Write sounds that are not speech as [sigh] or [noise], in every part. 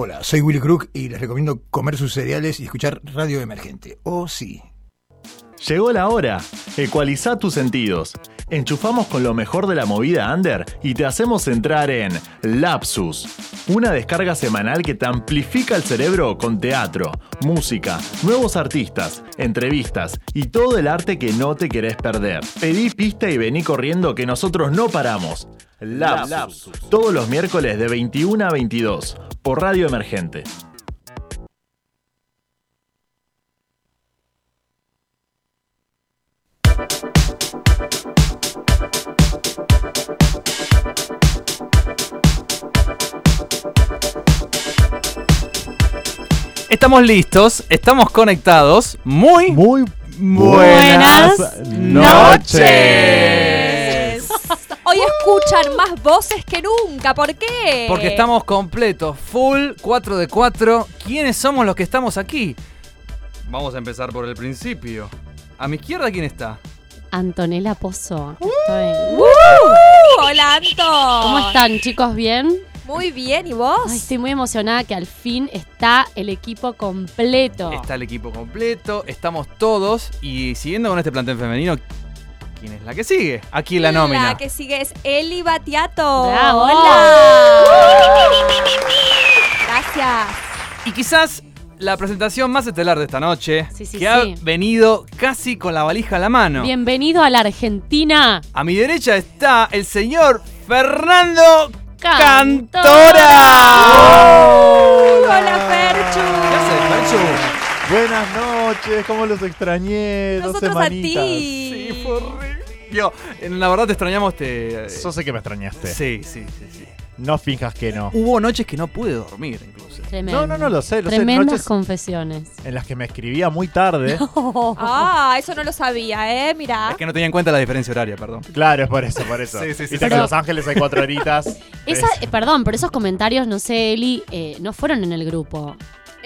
Hola, soy Will Crook y les recomiendo comer sus cereales y escuchar Radio Emergente. Oh, sí. Llegó la hora. Ecualiza tus sentidos. Enchufamos con lo mejor de la movida under y te hacemos entrar en Lapsus, una descarga semanal que te amplifica el cerebro con teatro, música, nuevos artistas, entrevistas y todo el arte que no te querés perder. Pedí pista y vení corriendo que nosotros no paramos. Lapsus, todos los miércoles de 21 a 22 por Radio Emergente. Estamos listos, estamos conectados. Muy, Muy Buenas noches. Hoy escuchan más voces que nunca. ¿Por qué? Porque estamos completos, full 4 de 4. ¿Quiénes somos los que estamos aquí? Vamos a empezar por el principio. A mi izquierda, ¿quién está? Antonella Pozo. Estoy- ¡Uh! Hola, Anto. ¿Cómo están, chicos? ¿Bien? Muy bien, ¿y vos? Ay, estoy muy emocionada que al fin está el equipo completo. Está el equipo completo, estamos todos. Y siguiendo con este plantel femenino, ¿quién es la que sigue? Aquí en la nómina. La que sigue es Eli Batiato. Bravo. Hola. Gracias. Y quizás la presentación más estelar de esta noche, Sí, sí, que ha sí. venido casi con la valija a la mano. Bienvenido a la Argentina. A mi derecha está el señor Fernando Cantora. Cantora. Hola, Ferchu. ¿Qué haces, Ferchu? Buenas noches, ¿cómo los extrañé? Dos Nosotros a ti. Sí, fue horrible. Yo, en la verdad te extrañamos, te... Yo sé que me extrañaste. Sí, sí, sí, sí. No finjas que no. Hubo noches que no pude dormir, incluso. Tremendo. No, no, no, lo sé, lo sé. Tremendas Noches confesiones. en las que me escribía muy tarde. [laughs] Ah, eso no lo sabía, ¿eh? Mira. Es que no tenía en cuenta la diferencia horaria, perdón. Claro, es por eso, por eso. [laughs] Sí, sí, sí, Viste que en Los Ángeles hay cuatro horitas. Esa, Es- eh, perdón, pero esos comentarios, no sé, Eli, eh, no fueron en el grupo.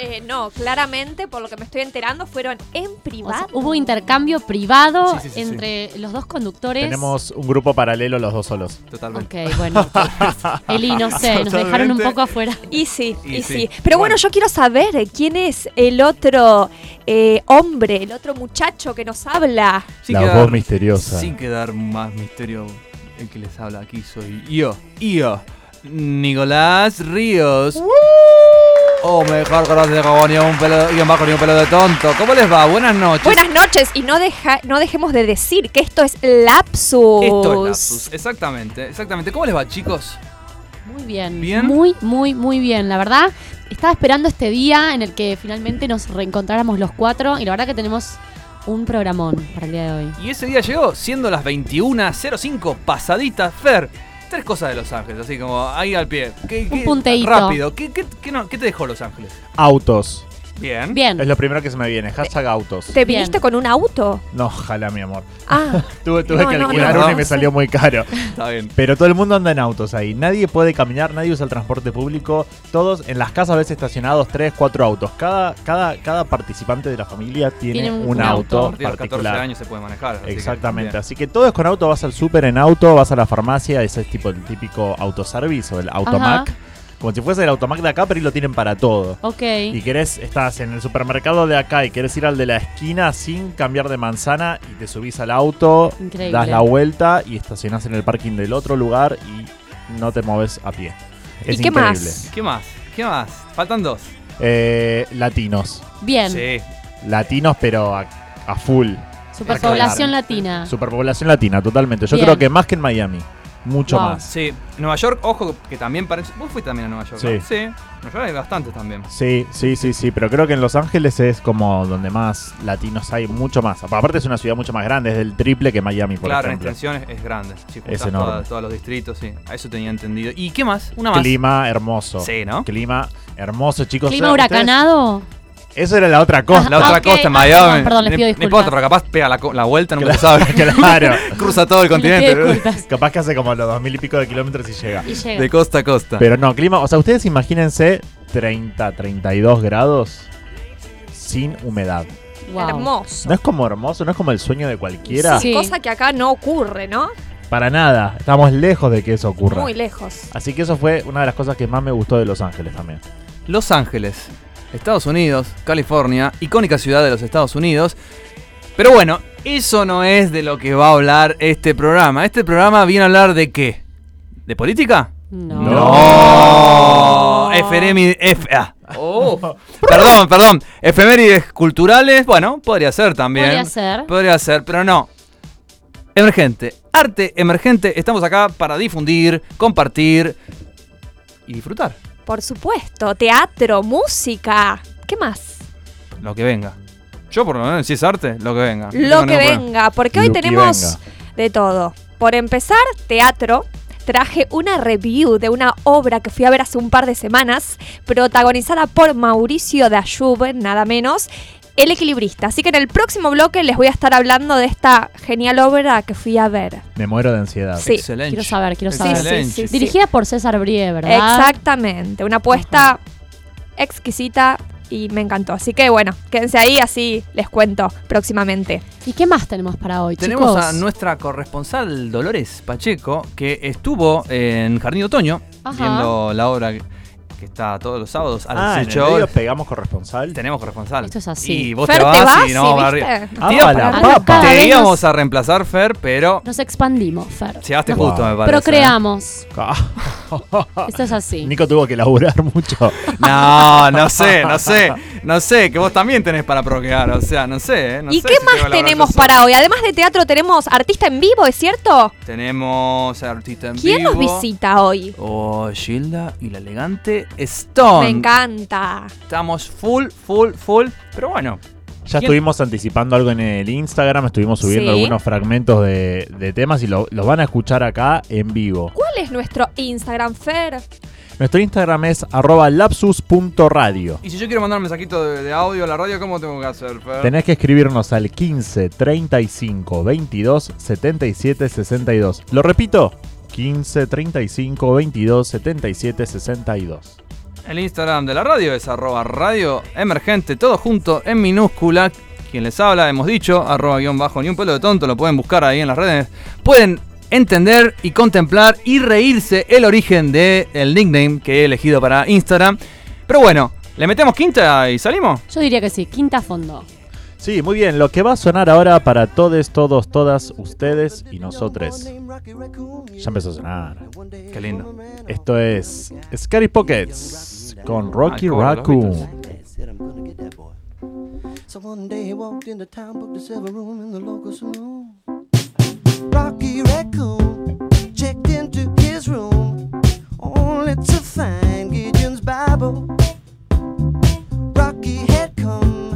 Eh, no, claramente, por lo que me estoy enterando, fueron en O privado. sea, hubo intercambio privado Sí, sí, sí, sí. entre los dos conductores. Tenemos un grupo paralelo los dos solos. Totalmente. Ok, bueno. [laughs] Eli, no sé, nos dejaron un poco afuera. Y sí, Y y, sí. sí. Pero bueno, Bueno. yo quiero saber eh, quién es el otro eh, hombre, el otro muchacho que nos habla. Sin La quedar- voz misteriosa. Sin quedar más misterio, el que les habla aquí soy yo. Yo, Nicolás Ríos. O mejor conocido como ni un pelo, guion bajo, ni un pelo de tonto. ¿Cómo les va? Buenas noches. Buenas noches y no, deja, no dejemos de decir que esto es Lapsus. Esto es Lapsus. Exactamente, exactamente. ¿Cómo les va, chicos? Muy bien. ¿Bien? Muy, muy, muy bien. La verdad, estaba esperando este día en el que finalmente nos reencontráramos los cuatro y la verdad que tenemos un programón para el día de hoy. Y ese día llegó siendo las 21.05 pasaditas. Fer, tres cosas de Los Ángeles, así como ahí al pie. ¿Qué, Un qué- punteíto. Rápido. ¿Qué, qué, qué no- qué te dejó Los Ángeles? Autos. Bien. Bien. Es lo primero que se me viene. Hashtag autos. ¿Te Bien. viniste con un auto? No, ojalá, mi amor. Ah, [laughs] Tuve, tuve No, que no, alquilar no. uno y me salió muy caro. [laughs] Está bien. Pero todo el mundo anda en autos ahí. Nadie puede caminar, nadie usa el transporte público. Todos en las casas ves estacionados tres, cuatro autos. Cada, cada, cada participante de la familia tiene, Tiene un- un, un A auto partir de los 14 particular. años se puede manejar. así que, Exactamente, bien. así que todo es con auto, vas al súper en auto, vas a la farmacia, ese es tipo el típico autoservice o el automac, como si fuese el automac de acá, pero ahí lo tienen para todo. Ok. Y querés, estás en el supermercado de acá y querés ir al de la esquina sin cambiar de manzana y te subís al auto, Increíble. das la vuelta y estacionás en el parking del otro lugar y no te moves a pie. Es ¿Y qué increíble. más? ¿Qué más? ¿Qué más? Faltan dos. Eh, latinos. Bien. Sí. Latinos, pero a, a full. Superpoblación latina. Superpoblación latina, totalmente. Yo Bien. creo que más que en Miami. Mucho Wow. más. Sí. Nueva York, ojo que también parece. Vos fuiste también a Nueva York. Sí. ¿no? Sí. Nueva York hay bastantes también. Sí, sí, sí, sí, pero creo que en Los Ángeles es como donde más latinos hay, mucho más. Aparte es una ciudad mucho más grande, es del triple que Miami, por claro, en ejemplo. extensión es, grande. Si Es enorme. toda- todos los distritos, sí. A eso tenía entendido. ¿Y qué más? Una más. Clima hermoso. Sí, ¿no? Clima hermoso, chicos. Clima ¿Ustedes- huracanado. Eso era la otra cosa. La otra Ok, costa en ah, Miami. perdón, perdón, les Ni- pido No disculpas. importa, pero capaz pega la, la vuelta, nunca se sabe. claro. [laughs] Cruza todo el continente. Capaz que hace como los dos mil y pico de kilómetros y llega. Y llega. De costa a costa. Pero no, clima, o sea, ustedes imagínense 30, 32 grados sin humedad. Wow. hermoso. ¿No es como hermoso? ¿No es como el sueño de cualquiera? Sí. Cosa que acá no ocurre, ¿no? Para nada. Estamos lejos de que eso ocurra. Muy lejos. Así que eso fue una de las cosas que más me gustó de Los Ángeles también. Los Ángeles, Estados Unidos, California, icónica ciudad de los Estados Unidos. Pero bueno, eso no es de lo que va a hablar este programa. Este programa viene a hablar de qué? ¿De política? No. No. Ah. Oh. [laughs] perdón, perdón. Efemérides culturales. Bueno, podría ser también. Podría ser. Podría ser, pero no. Emergente. Arte emergente. Estamos acá para difundir, compartir y disfrutar. Por supuesto, teatro, música. ¿Qué más? Lo que venga. Yo, por lo menos, si es arte, lo que venga. Lo que problema. venga, porque hoy Lo tenemos de todo. Por empezar, teatro. Traje una review de una obra que fui a ver hace un par de semanas, protagonizada por Mauricio Dayub, nada menos, El Equilibrista. Así que en el próximo bloque les voy a estar hablando de esta genial obra que fui a ver. Me muero de ansiedad. Sí. Excelente. Quiero saber, quiero saber. sí, sí, sí. Dirigida por César Brie, ¿verdad? Exactamente, una apuesta exquisita y me encantó. Así que bueno, quédense ahí, así les cuento próximamente. ¿Y qué más tenemos para hoy, Tenemos chicos? a nuestra corresponsal Dolores Pacheco, que estuvo en Jardín de Otoño, Ajá. viendo la obra que, está todos los sábados a las Ah, en el 18 medio pegamos corresponsal. Tenemos corresponsal. Esto es así. Y vos Fer, te vas, y no ¿viste? Ah, Te iba- la papa. Te íbamos nos- a reemplazar, Fer, pero Nos expandimos, Fer. llegaste Wow. justo, me parece. ¿eh? Procreamos. Ah, Esto es así. Nico tuvo que laburar mucho. No, no sé, no sé. No sé, que vos también tenés para procrear. O sea, no sé. ¿eh? No ¿Y sé qué si más tenemos para hoy? Además de teatro tenemos artista en vivo, ¿es cierto? Tenemos artista en ¿Quién nos vivo. visita hoy? Oh, Gilda y la elegante Stone. Me encanta. Estamos full, full, full. Pero bueno, Ya ¿Quién? estuvimos anticipando algo en el Instagram, estuvimos subiendo Sí. algunos fragmentos de, de temas y lo- los van a escuchar acá en vivo. ¿Cuál es nuestro Instagram, Fer? Nuestro Instagram es arroba lapsus.radio. y si yo quiero mandar un mensajito de, de audio a la radio, ¿cómo tengo que hacer, Fer? Tenés que escribirnos al 15 35 22 77 62. Lo repito, 15 35 22 77 62. El Instagram de la radio es arroba radio emergente, todo junto en minúscula. Quien les habla, hemos dicho, arroba guion bajo ni un pelo de tonto, lo pueden buscar ahí en las redes. Pueden entender y contemplar y reírse el origen del nickname que he elegido para Instagram. Pero bueno, ¿le metemos quinta y salimos? Yo diría que sí, quinta fondo. Sí, muy bien. Lo que va a sonar ahora para todos, todos, todas, ustedes y nosotros. Ya empezó a sonar. Qué lindo. Esto es Scary Pockets con Rocky Ay, cómo los Raccoon. So one day he walked into town, booked a silver room in the local saloon. Rocky Raccoon checked into his room, only to find Gideon's Bible. Rocky had come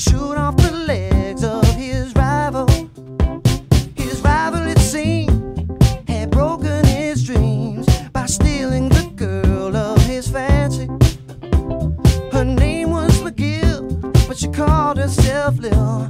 shoot off the legs of his rival. His rival, it seemed, had broken his dreams by stealing the girl of his fancy. Her name was McGill, but she called herself Lil,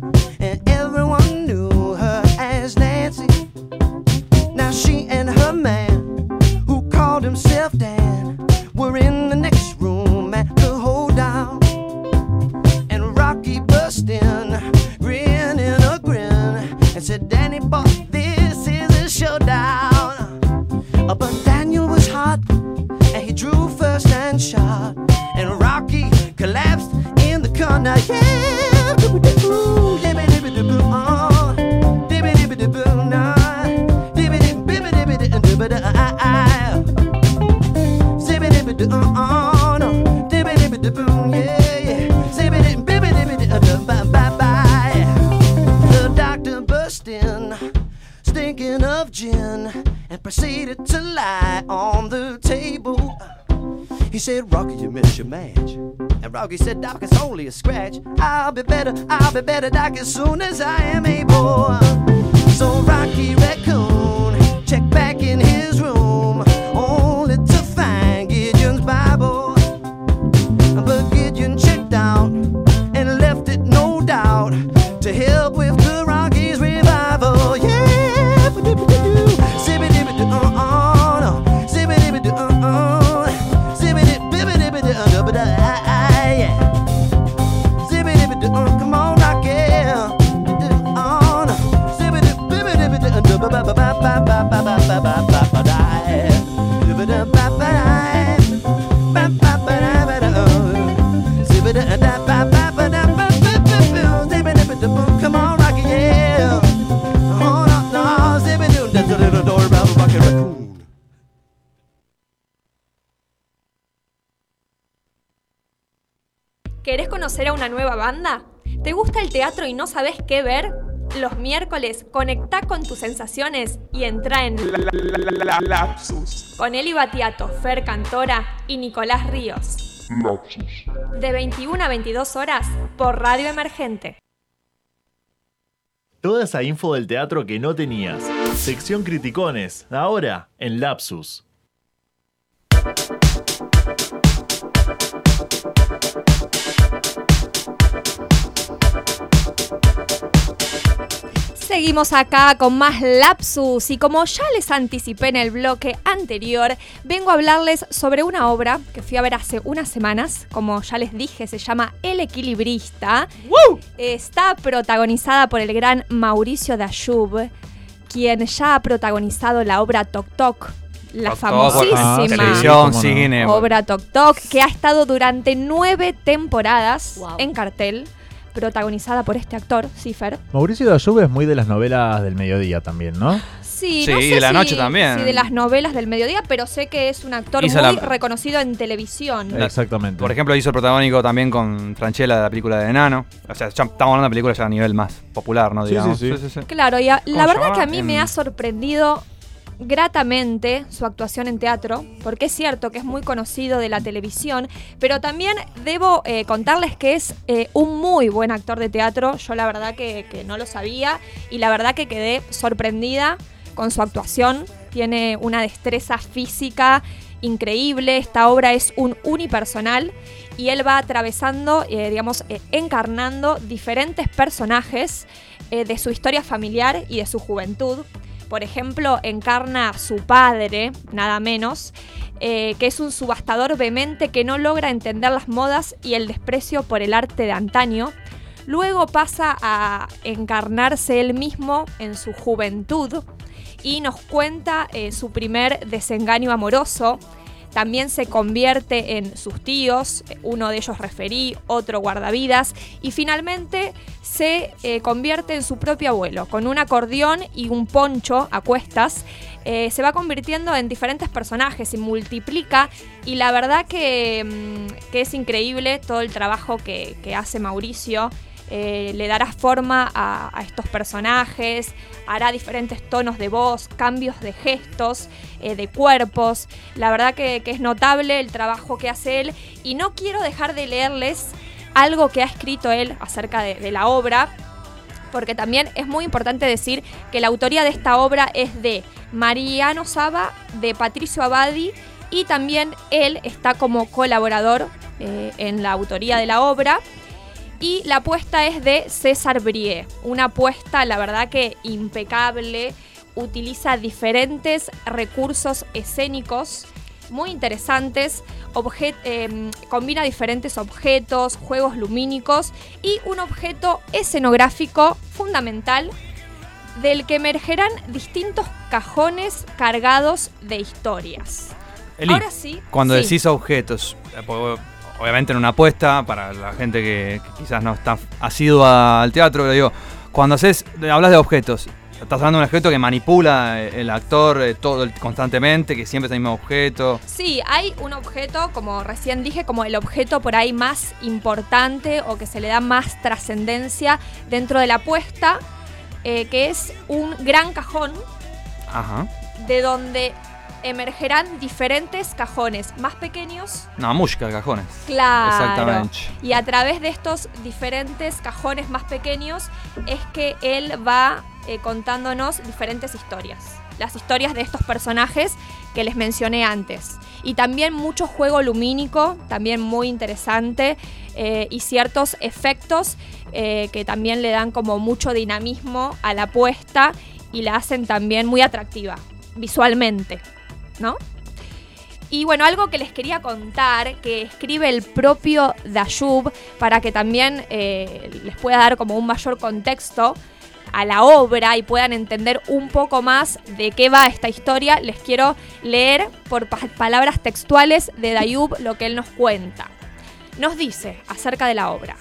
Rocky said, Doc, it's only a scratch. I'll be better, I'll be better, Doc, as soon as I am a una nueva banda? ¿Te gusta el teatro y no sabes qué ver? Los miércoles conecta con tus sensaciones y entra en Lapsus. con Eli Batiato, Fer Cantora y Nicolás Ríos. Lapsus. De 21 a 22 horas por Radio Emergente. Toda esa info del teatro que no tenías. Sección Criticones, ahora en Lapsus. Seguimos acá con más lapsus y como ya les anticipé en el bloque anterior, vengo a hablarles sobre una obra que fui a ver hace unas semanas, como ya les dije, se llama El Equilibrista. Está protagonizada por el gran Mauricio Dayub, quien ya ha protagonizado la obra Tok Tok, la ah, famosísima cine. obra Tok Tok, que ha estado durante nueve temporadas Wow. en cartel, protagonizada por este actor, Cifer. Mauricio Dayub es muy de las novelas del mediodía también, ¿no? Sí, Sí, no sé de la si- noche también. Sí, de las novelas del mediodía, pero sé que es un actor Hizo muy la- reconocido en televisión. Exactamente. Por ejemplo, hizo el protagónico también con Franchella de la película de Enano. O sea, ya estamos hablando de una película ya a nivel más popular, ¿no? Sí, Digamos. sí, sí. Claro, y a- ¿Cómo la verdad llamaba? que a mí me ha sorprendido gratamente su actuación en teatro, porque es cierto que es muy conocido de la televisión, pero también debo eh, contarles que es eh, un muy buen actor de teatro. Yo la verdad que, no lo sabía y la verdad que quedé sorprendida con su actuación. Tiene una destreza física increíble. Esta obra es un unipersonal y él va atravesando, eh, digamos, encarnando diferentes personajes de su historia familiar y de su juventud. Por ejemplo, encarna a su padre, nada menos, eh, que es un subastador vehemente que no logra entender las modas y el desprecio por el arte de antaño. Luego pasa a encarnarse él mismo en su juventud y nos cuenta eh, su primer desengaño amoroso. También se convierte en sus tíos, uno de ellos referí, otro guardavidas, y finalmente se eh, convierte en su propio abuelo, con un acordeón y un poncho a cuestas. eh, se va convirtiendo en diferentes personajes y multiplica, y la verdad que, mm, que es increíble todo el trabajo que, que hace Mauricio. Eh, le dará forma a, estos personajes, hará diferentes tonos de voz, cambios de gestos, eh, de cuerpos. La verdad que, es notable el trabajo que hace él y no quiero dejar de leerles algo que ha escrito él acerca de, de la obra, porque también es muy importante decir que la autoría de esta obra es de Mariano Saba, de Patricio Abadi y también él está como colaborador eh, en la autoría de la obra. Y la apuesta es de César Brie, una apuesta la verdad que impecable, utiliza diferentes recursos escénicos muy interesantes, eh, combina diferentes objetos, juegos lumínicos y un objeto escenográfico fundamental del que emergerán distintos cajones cargados de historias. Eli, Ahora sí. Cuando sí. decís objetos, eh, obviamente en una apuesta, para la gente que, que quizás no está asidua al teatro, le digo, cuando haces, hablas de objetos, estás hablando de un objeto que manipula eh, el actor eh, todo constantemente, que siempre es el mismo objeto. Sí, hay un objeto, como recién dije, como el objeto por ahí más importante o que se le da más trascendencia dentro de la apuesta, eh, que es un gran cajón Ajá. de donde emergerán diferentes cajones más pequeños. No, música, cajones. Claro. Exactamente. Y a través de estos diferentes cajones más pequeños es que él va eh, contándonos diferentes historias. Las historias de estos personajes que les mencioné antes. Y también mucho juego lumínico, también muy interesante. eh, y ciertos efectos eh, que también le dan como mucho dinamismo a la apuesta y la hacen también muy atractiva visualmente, ¿no? Y bueno, algo que les quería contar, que escribe el propio Dayub, para que también eh, les pueda dar como un mayor contexto a la obra y puedan entender un poco más de qué va esta historia, les quiero leer por pa- palabras textuales de Dayub lo que él nos cuenta. Nos dice acerca de la obra.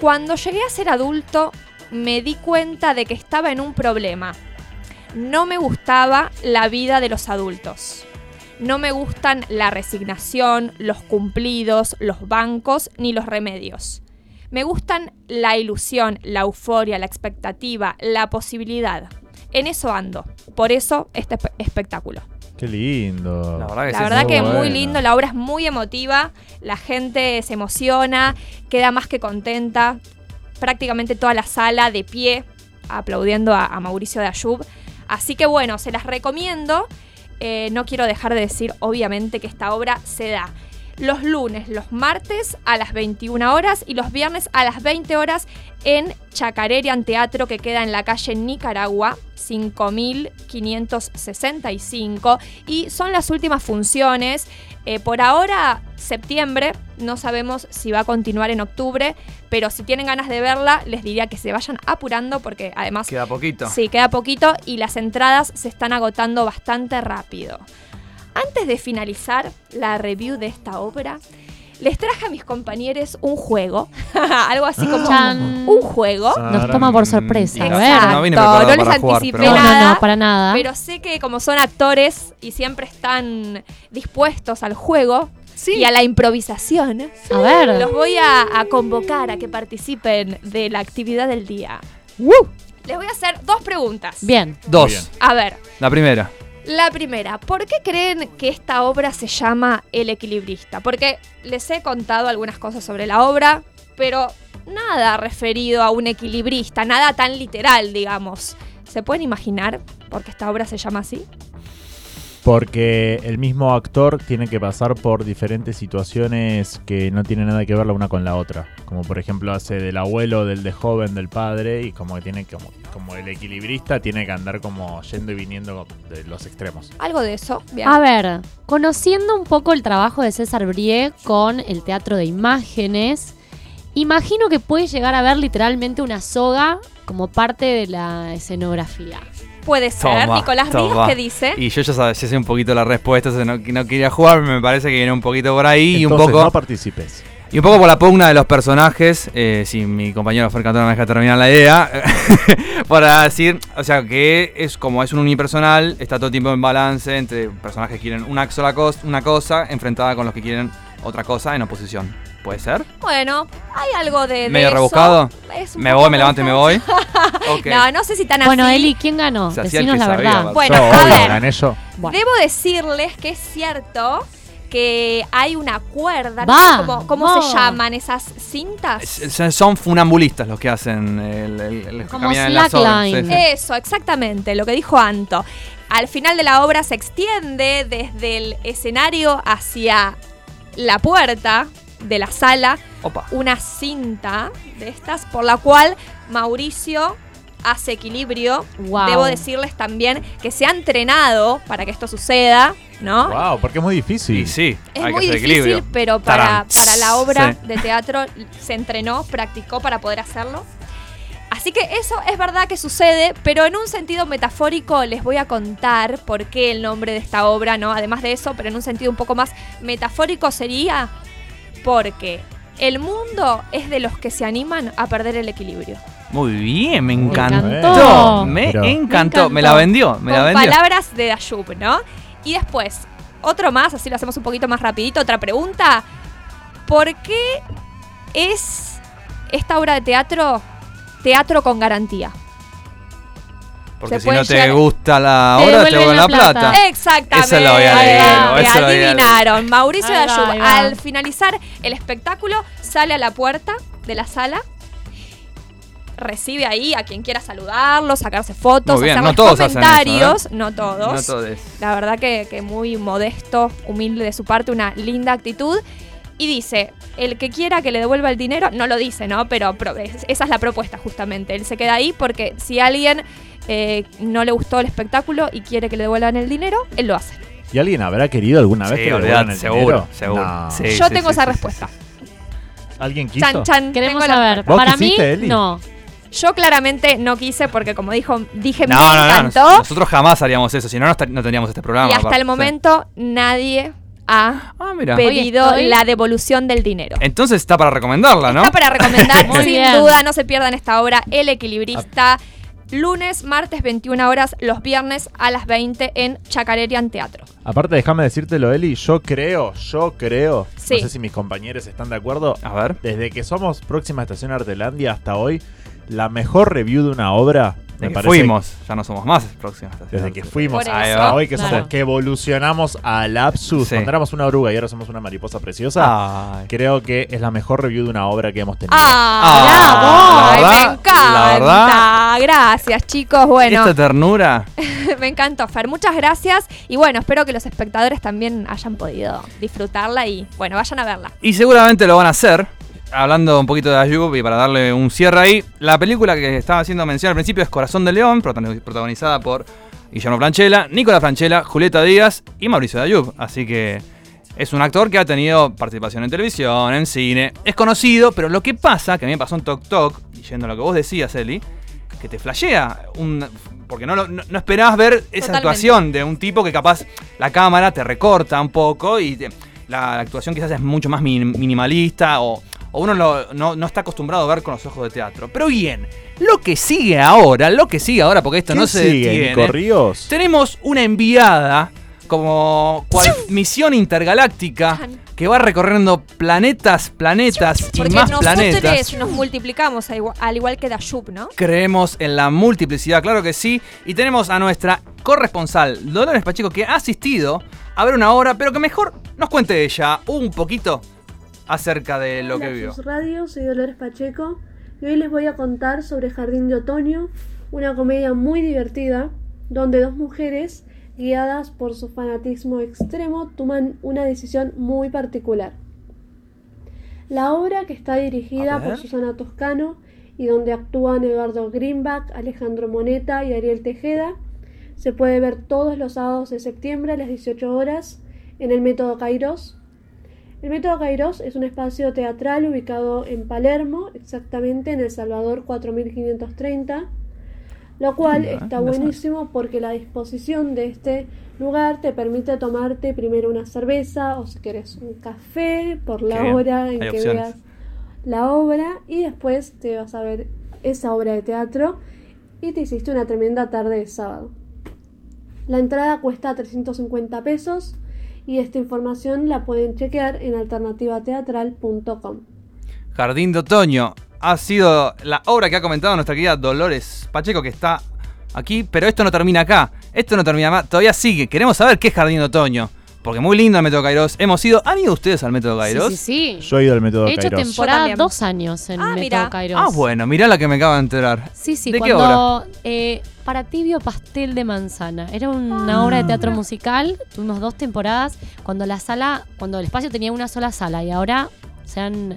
Cuando llegué a ser adulto, me di cuenta de que estaba en un problema. No me gustaba la vida de los adultos. No me gustan la resignación, los cumplidos, los bancos ni los remedios. Me gustan la ilusión, la euforia, la expectativa, la posibilidad. En eso ando. Por eso este espe- espectáculo. Qué lindo. La verdad que La sí. verdad muy que muy bueno. lindo, la obra es muy emotiva, la gente se emociona, queda más que contenta, prácticamente toda la sala de pie aplaudiendo a, a Mauricio de Ayub. Así que bueno, se las recomiendo. Eh, no quiero dejar de decir, obviamente, que esta obra se da los lunes, los martes a las 21 horas y los viernes a las 20 horas en Chacarerian Teatro que queda en la calle Nicaragua 5565 y son las últimas funciones. Eh, por ahora, septiembre, no sabemos si va a continuar en octubre, pero si tienen ganas de verla, les diría que se vayan apurando porque además Queda poquito. Sí, queda poquito y las entradas se están agotando bastante rápido. Antes de finalizar la review de esta obra, les traje a mis compañeros un juego. [laughs] Algo así como Chan. un juego. Nos toma por sorpresa. A ver. No les jugar, anticipé pero No, bueno. no, nada. no, para nada. Pero sé que como son actores y siempre están dispuestos al juego y a la improvisación, A ver. los voy a, a convocar a que participen de la actividad del día. Les voy a hacer dos preguntas. Bien. Dos. Bien. A ver, La primera. La primera, ¿por qué creen que esta obra se llama El Equilibrista? Porque les he contado algunas cosas sobre la obra, pero nada referido a un equilibrista, nada tan literal, digamos. ¿Se pueden imaginar por qué esta obra se llama así? Porque el mismo actor tiene que pasar por diferentes situaciones que no tienen nada que ver la una con la otra. Como por ejemplo hace del abuelo, del de joven, del padre, y como que tiene como, como el equilibrista tiene que andar como yendo y viniendo de los extremos. Algo de eso. Bien. A ver, conociendo un poco el trabajo de César Brie con el teatro de imágenes, imagino que puede llegar a ver literalmente una soga como parte de la escenografía. Puede ser. Toma, Nicolás Ríos, toma. ¿qué dice? Y yo ya sabes, ya sé un poquito la respuesta, o sea, no, no quería jugar, me parece que viene un poquito por ahí y un Entonces, poco no participes. y un poco por la pugna de los personajes, eh, si mi compañero Fer Cantona me deja terminar la idea, [laughs] para decir, o sea, que es como es un unipersonal, está todo el tiempo en balance entre personajes que quieren una sola cosa, una cosa enfrentada con los que quieren otra cosa en oposición. ¿Puede ser? Bueno, hay algo de. de ¿Medio eso. rebuscado? Es Me voy, me levanto y me voy. [laughs] No, no sé si tan así. Bueno, Eli, ¿quién ganó? Se Decinos la verdad. Bueno, Yo, a obvio, ver. gané yo. Bueno. Debo decirles que es cierto que hay una cuerda, no Va, cómo, cómo se llaman esas cintas. Son funambulistas los que hacen el, el- Como en la. Sí, sí. Eso, exactamente, lo que dijo Anto. Al final de la obra se extiende desde el escenario hacia la puerta de la sala Opa. una cinta de estas por la cual Mauricio hace equilibrio. Wow. Debo decirles también que se ha entrenado para que esto suceda, ¿no? Wow, porque es muy difícil. Y sí, Es hay muy que hacer difícil, equilibrio. pero para, para la obra Sí. de teatro se entrenó, practicó para poder hacerlo. Así que eso es verdad que sucede, pero en un sentido metafórico les voy a contar por qué el nombre de esta obra, ¿no? Además de eso, pero en un sentido un poco más metafórico sería porque el mundo es de los que se animan a perder el equilibrio. Muy bien, me encantó. encantó. Me encantó. Me Me la vendió. Me la vendió. palabras de Dayub, ¿no? Y después, otro más, así lo hacemos un poquito más rapidito, otra pregunta. ¿Por qué es esta obra de teatro teatro con garantía? Porque se si no te llegar- gusta la Te obra, te devuelven la la plata. plata. Exactamente. Eso lo había leído, eso lo había adivinaron. Mauricio Dayub, al finalizar el espectáculo, sale a la puerta de la sala. Recibe ahí a quien quiera saludarlo, sacarse fotos, bien, hacerles no todos hacen eso, ¿eh? comentarios. No todos. No. La verdad que, que muy modesto, humilde de su parte, una linda actitud. Y dice, el que quiera que le devuelva el dinero, no lo dice, ¿no? Pero esa es la propuesta justamente. Él se queda ahí porque si a alguien eh, no le gustó el espectáculo y quiere que le devuelvan el dinero, él lo hace. ¿Y alguien habrá querido alguna vez Sí, que le devuelvan el seguro, dinero? seguro. No. Sí, Yo sí, tengo sí, esa sí, respuesta. ¿Alguien quiso? Chan, chan. Queremos saber. ¿Vos Para mí, quisiste, Eli? no. Yo claramente no quise porque como dijo, dije, No, me no, no, encantó. Nosotros jamás haríamos eso, si no, no, no tendríamos este programa. y hasta aparte. el momento nadie ha. Ah, pedido estoy- la devolución del dinero. Entonces está para recomendarla, ¿no? Está para recomendar, [laughs] sin bien. duda, no se pierdan esta obra, El Equilibrista. lunes, martes 21 horas, los viernes a las 20 en Chacarerian Teatro. Aparte, déjame decírtelo, Eli, yo creo, yo creo, Sí. no sé si mis compañeros están de acuerdo, A ver. desde que somos próxima estación Artelandia hasta hoy, la mejor review de una obra, me Desde que parece fuimos, ya no somos más próximas. Desde que fuimos eso. hoy, que, Claro. somos, que evolucionamos a Lapsus, Sí. cuando éramos una oruga y ahora somos una mariposa preciosa, Ay. creo que es la mejor review de una obra que hemos tenido. ¡Ah! Ah, ¡Ay, la me verdad, la encanta! Gracias, chicos. Bueno, Esta ternura. [laughs] me encantó, Fer. Muchas gracias. Y bueno, espero que los espectadores también hayan podido disfrutarla y, bueno, vayan a verla. Y seguramente lo van a hacer. Hablando un poquito de Ayub y para darle un cierre ahí, la película que estaba haciendo mención al principio es Corazón de León, protagoni- protagonizada por Guillermo Franchella, Nicola Franchella, Julieta Díaz y Mauricio de Ayub. Así que es un actor que ha tenido participación en televisión, en cine, es conocido, pero lo que pasa, que a mí me pasó en Tok Tok, yendo a lo que vos decías, Eli, que te flashea, un, porque no, lo- no, no esperabas ver esa Totalmente. actuación de un tipo que capaz la cámara te recorta un poco y te- la, la actuación quizás es mucho más min- minimalista o, o uno lo- no, no está acostumbrado a ver con los ojos de teatro. Pero bien, lo que sigue ahora, lo que sigue ahora, porque esto ¿Qué no se sigue, detiene. Nico Ríos? Tenemos una enviada como cual misión intergaláctica que va recorriendo planetas, planetas y Porque más nosotros planetas. nos multiplicamos al igual que Dayub, ¿no? Creemos en la multiplicidad, claro que sí. Y tenemos a nuestra corresponsal, Dolores Pacheco, que ha asistido a ver una obra, pero que mejor nos cuente ella un poquito acerca de lo que vio. Radio, soy Dolores Pacheco y hoy les voy a contar sobre Jardín de Otoño, una comedia muy divertida donde dos mujeres, guiadas por su fanatismo extremo, toman una decisión muy particular. La obra, que está dirigida por Susana Toscano y donde actúan Eduardo Greenback, Alejandro Moneta y Ariel Tejeda, se puede ver todos los sábados de septiembre a las 18 horas en el Método Kairos, el Método Kairos es un espacio teatral ubicado en Palermo, exactamente en El Salvador 4530, lo cual está buenísimo porque la disposición de este lugar te permite tomarte primero una cerveza o si quieres un café por la Qué hora en que opciones. veas la obra y después te vas a ver esa obra de teatro y te hiciste una tremenda tarde de sábado. La entrada cuesta 350 pesos y esta información la pueden chequear en alternativateatral.com. Jardín de Otoño ha sido la obra que ha comentado nuestra querida Dolores Pacheco, que está aquí, pero esto no termina acá. Esto no termina más, todavía sigue. Queremos saber qué es Jardín de Otoño. Porque muy lindo el Método Kairos. Hemos ido. ¿Han ido ustedes al Método Kairos? Sí, sí, sí. Yo he ido al método He hecho Kairos. Temporada dos años en Ah, Método. Kairos. Ah, bueno, mirá la que me acabo de enterar. Sí, sí, ¿De qué cuando eh, para tibio pastel de manzana. Era una Ah. obra de teatro musical, tuvimos dos temporadas, cuando la sala, cuando el espacio tenía una sola sala y ahora se han,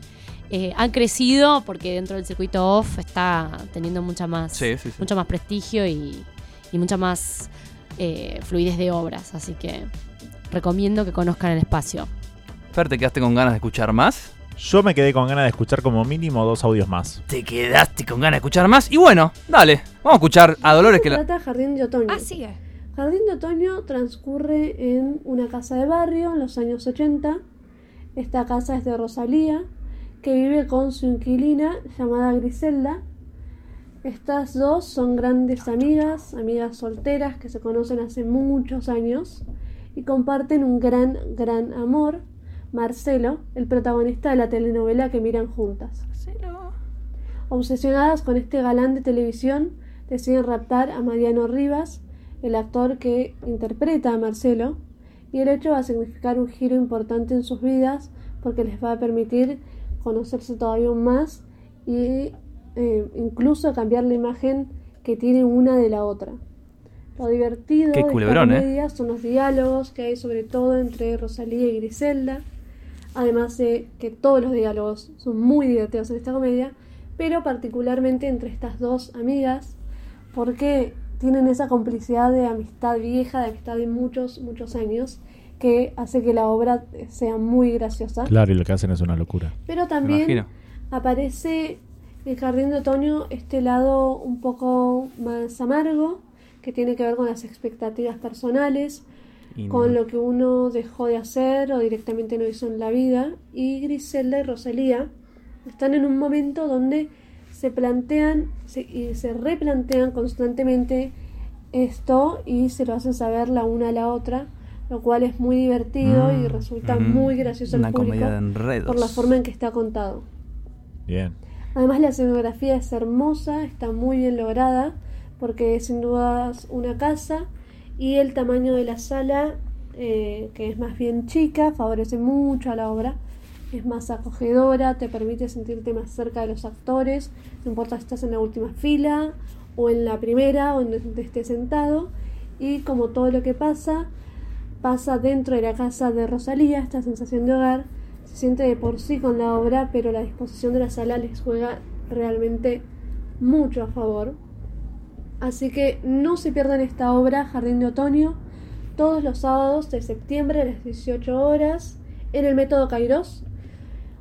eh, han crecido porque dentro del circuito off está teniendo mucha más, Sí, sí, sí. mucho más prestigio y, y mucha más eh, fluidez de obras. Así que recomiendo que conozcan el espacio. Fer, ¿te quedaste con ganas de escuchar más? Yo me quedé con ganas de escuchar como mínimo dos audios más. Te quedaste con ganas de escuchar más. Y bueno, dale. Vamos a escuchar a Dolores que la... trata Jardín de Otoño. Ah, sigue. Jardín de Otoño transcurre en una casa de barrio en los años 80. Esta casa es de Rosalía, que vive con su inquilina llamada Griselda. Estas dos son grandes amigas, amigas solteras que se conocen hace muchos años y comparten un gran, gran amor. Marcelo, el protagonista de la telenovela que miran juntas. Obsesionadas con este galán de televisión, deciden raptar a Mariano Rivas, el actor que interpreta a Marcelo, y el hecho va a significar un giro importante en sus vidas porque les va a permitir conocerse todavía más y eh, incluso cambiar la imagen que tiene una de la otra. Lo divertido Qué de esta culebrón, ¿eh? comedia son los diálogos que hay sobre todo entre Rosalía y Griselda, además de que todos los diálogos son muy divertidos en esta comedia, pero particularmente entre estas dos amigas, porque tienen esa complicidad de amistad vieja, de amistad de muchos, muchos años, que hace que la obra sea muy graciosa. Claro, y lo que hacen es una locura. Pero también aparece en Jardín de Otoño este lado un poco más amargo, que tiene que ver con las expectativas personales, Y con no- lo que uno dejó de hacer o directamente no hizo en la vida. Y Griselda y Rosalía están en un momento donde se plantean se- y se replantean constantemente esto y se lo hacen saber la una a la otra, lo cual es muy divertido y resulta Mm, muy gracioso al público comedia de enredos. por la forma en que está contado. Bien. Además la escenografía es hermosa, está muy bien lograda, porque es sin dudas una casa y el tamaño de la sala, eh, que es más bien chica, favorece mucho a la obra. Es más acogedora, te permite sentirte más cerca de los actores, no importa si estás en la última fila o en la primera o donde estés sentado. Y como todo lo que pasa, pasa dentro de la casa de Rosalía, esta sensación de hogar se siente de por sí con la obra, pero la disposición de la sala les juega realmente mucho a favor. Así que no se pierdan esta obra, Jardín de Otoño, todos los sábados de septiembre a las 18 horas en el método Kairos,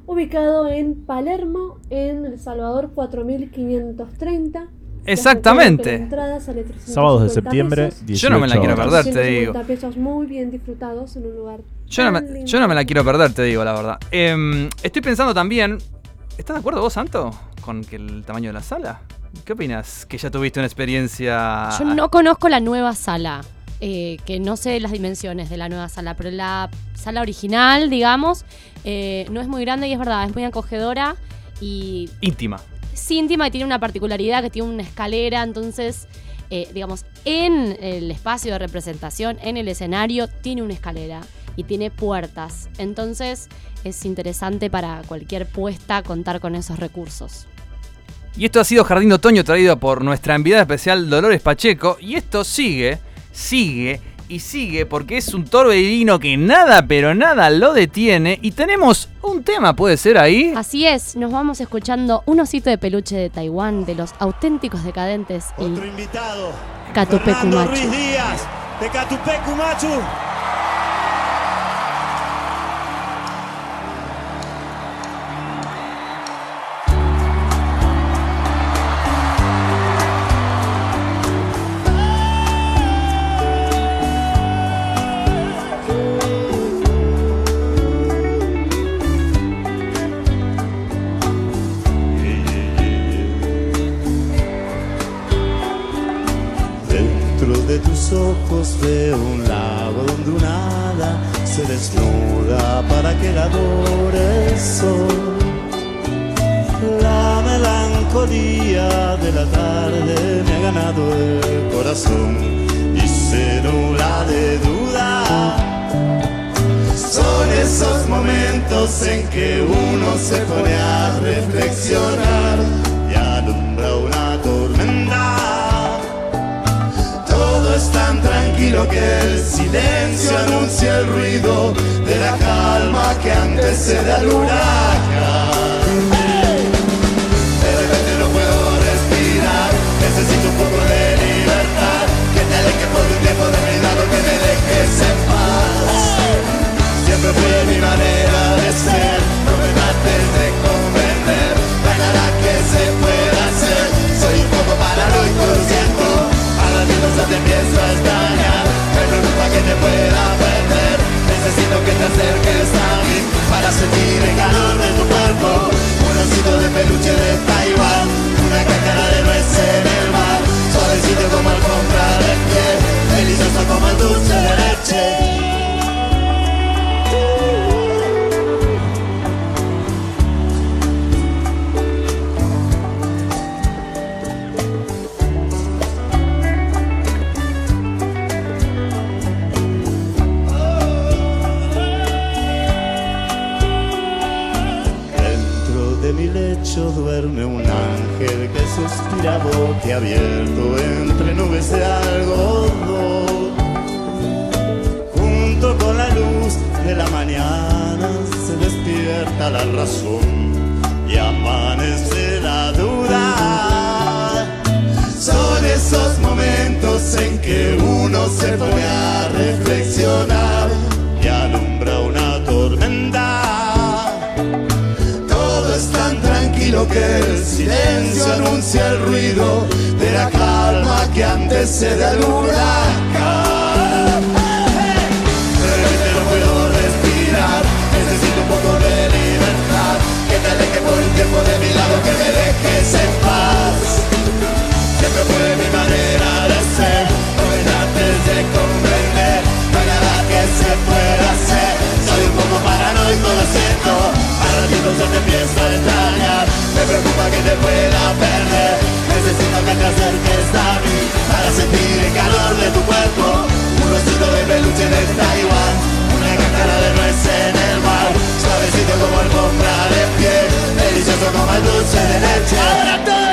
ubicado en Palermo, en El Salvador 4530. Exactamente. La entrada sale 350 Sábados de septiembre, pesos. 18 Yo no me la quiero perder, te digo. 150 pesos muy bien disfrutados en un lugar. Yo no, me, yo no me la quiero perder, te digo la verdad. Em, estoy pensando también. ¿Estás de acuerdo vos, Santo? Con que el tamaño de la sala. ¿Qué opinas? Que ya tuviste una experiencia. Yo no conozco la nueva sala, eh, que no sé las dimensiones de la nueva sala, pero la sala original, digamos, eh, no es muy grande y es verdad, es muy acogedora y íntima. es íntima y tiene una particularidad que tiene una escalera, entonces, eh, digamos, en el espacio de representación, en el escenario, tiene una escalera y tiene puertas. Entonces, es interesante para cualquier puesta contar con esos recursos. Y esto ha sido Jardín de Otoño traído por nuestra enviada especial Dolores Pacheco. Y esto sigue, sigue y sigue porque es un torbellino que nada, pero nada lo detiene. Y tenemos un tema, ¿puede ser ahí? Así es, nos vamos escuchando un osito de peluche de Taiwán de los auténticos decadentes y Otro invitado. Catupecu Fernando Machu. Ruiz Díaz, de Catupecu Machu. El corazón y nubla de duda. Son esos momentos en que uno se pone a reflexionar y alumbra una tormenta. Todo es tan tranquilo que el silencio anuncia el ruido de la calma que antecede al huracán. Poco de libertad. Que te aleje por un Ahora todo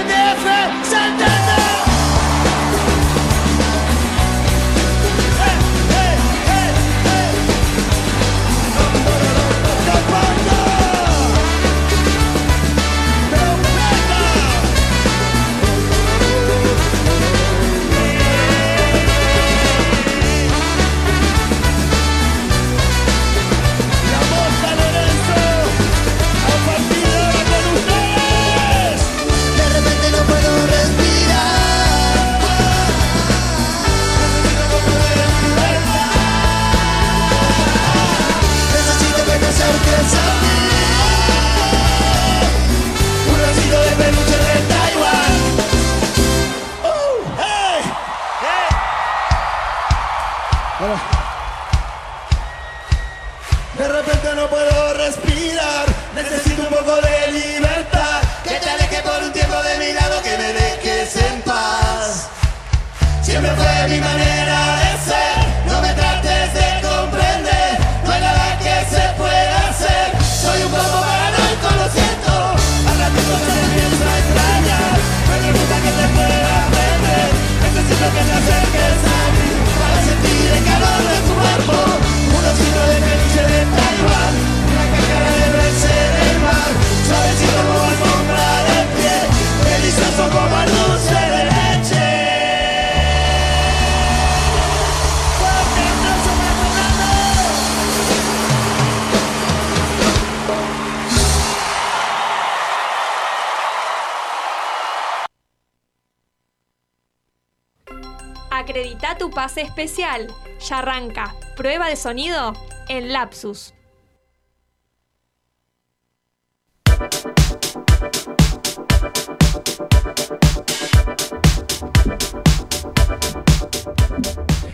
especial. Ya arranca. Prueba de sonido en Lapsus.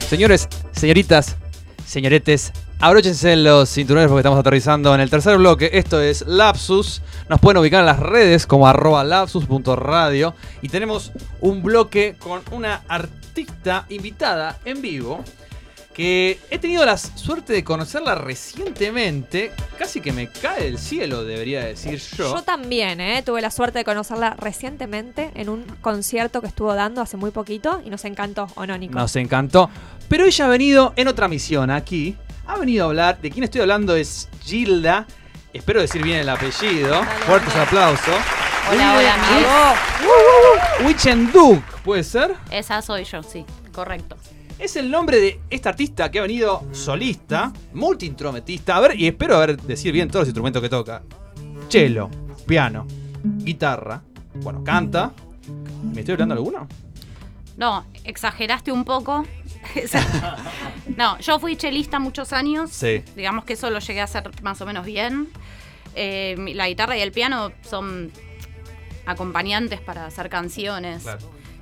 Señores, señoritas, señoretes, abróchense los cinturones porque estamos aterrizando en el tercer bloque. Esto es Lapsus. Nos pueden ubicar en las redes como arroba lapsus.radio. Y tenemos un bloque con una artista invitada en vivo que he tenido la suerte de conocerla recientemente. Casi que me cae del cielo, debería decir yo. Yo también, ¿eh? Tuve la suerte de conocerla recientemente en un concierto que estuvo dando hace muy poquito y nos encantó, ¿o no, Nico? Nos encantó. Pero ella ha venido en otra misión aquí. Ha venido a hablar. De quién estoy hablando es Gilda. Espero decir bien el apellido. Fuertes aplausos. Hola, hola, amigos. Wichenduk, ¿puede ser? Esa soy yo, sí, correcto. Es el nombre de esta artista que ha venido solista, multiinstrumentista. A ver, y espero haber decir bien todos los instrumentos que toca. Cello, piano, guitarra. Bueno, canta. ¿Me estoy hablando alguno? No, exageraste un poco. [laughs] no, yo fui chelista muchos años. Sí. Digamos que eso lo llegué a hacer más o menos bien. Eh, la guitarra y el piano son acompañantes para hacer canciones.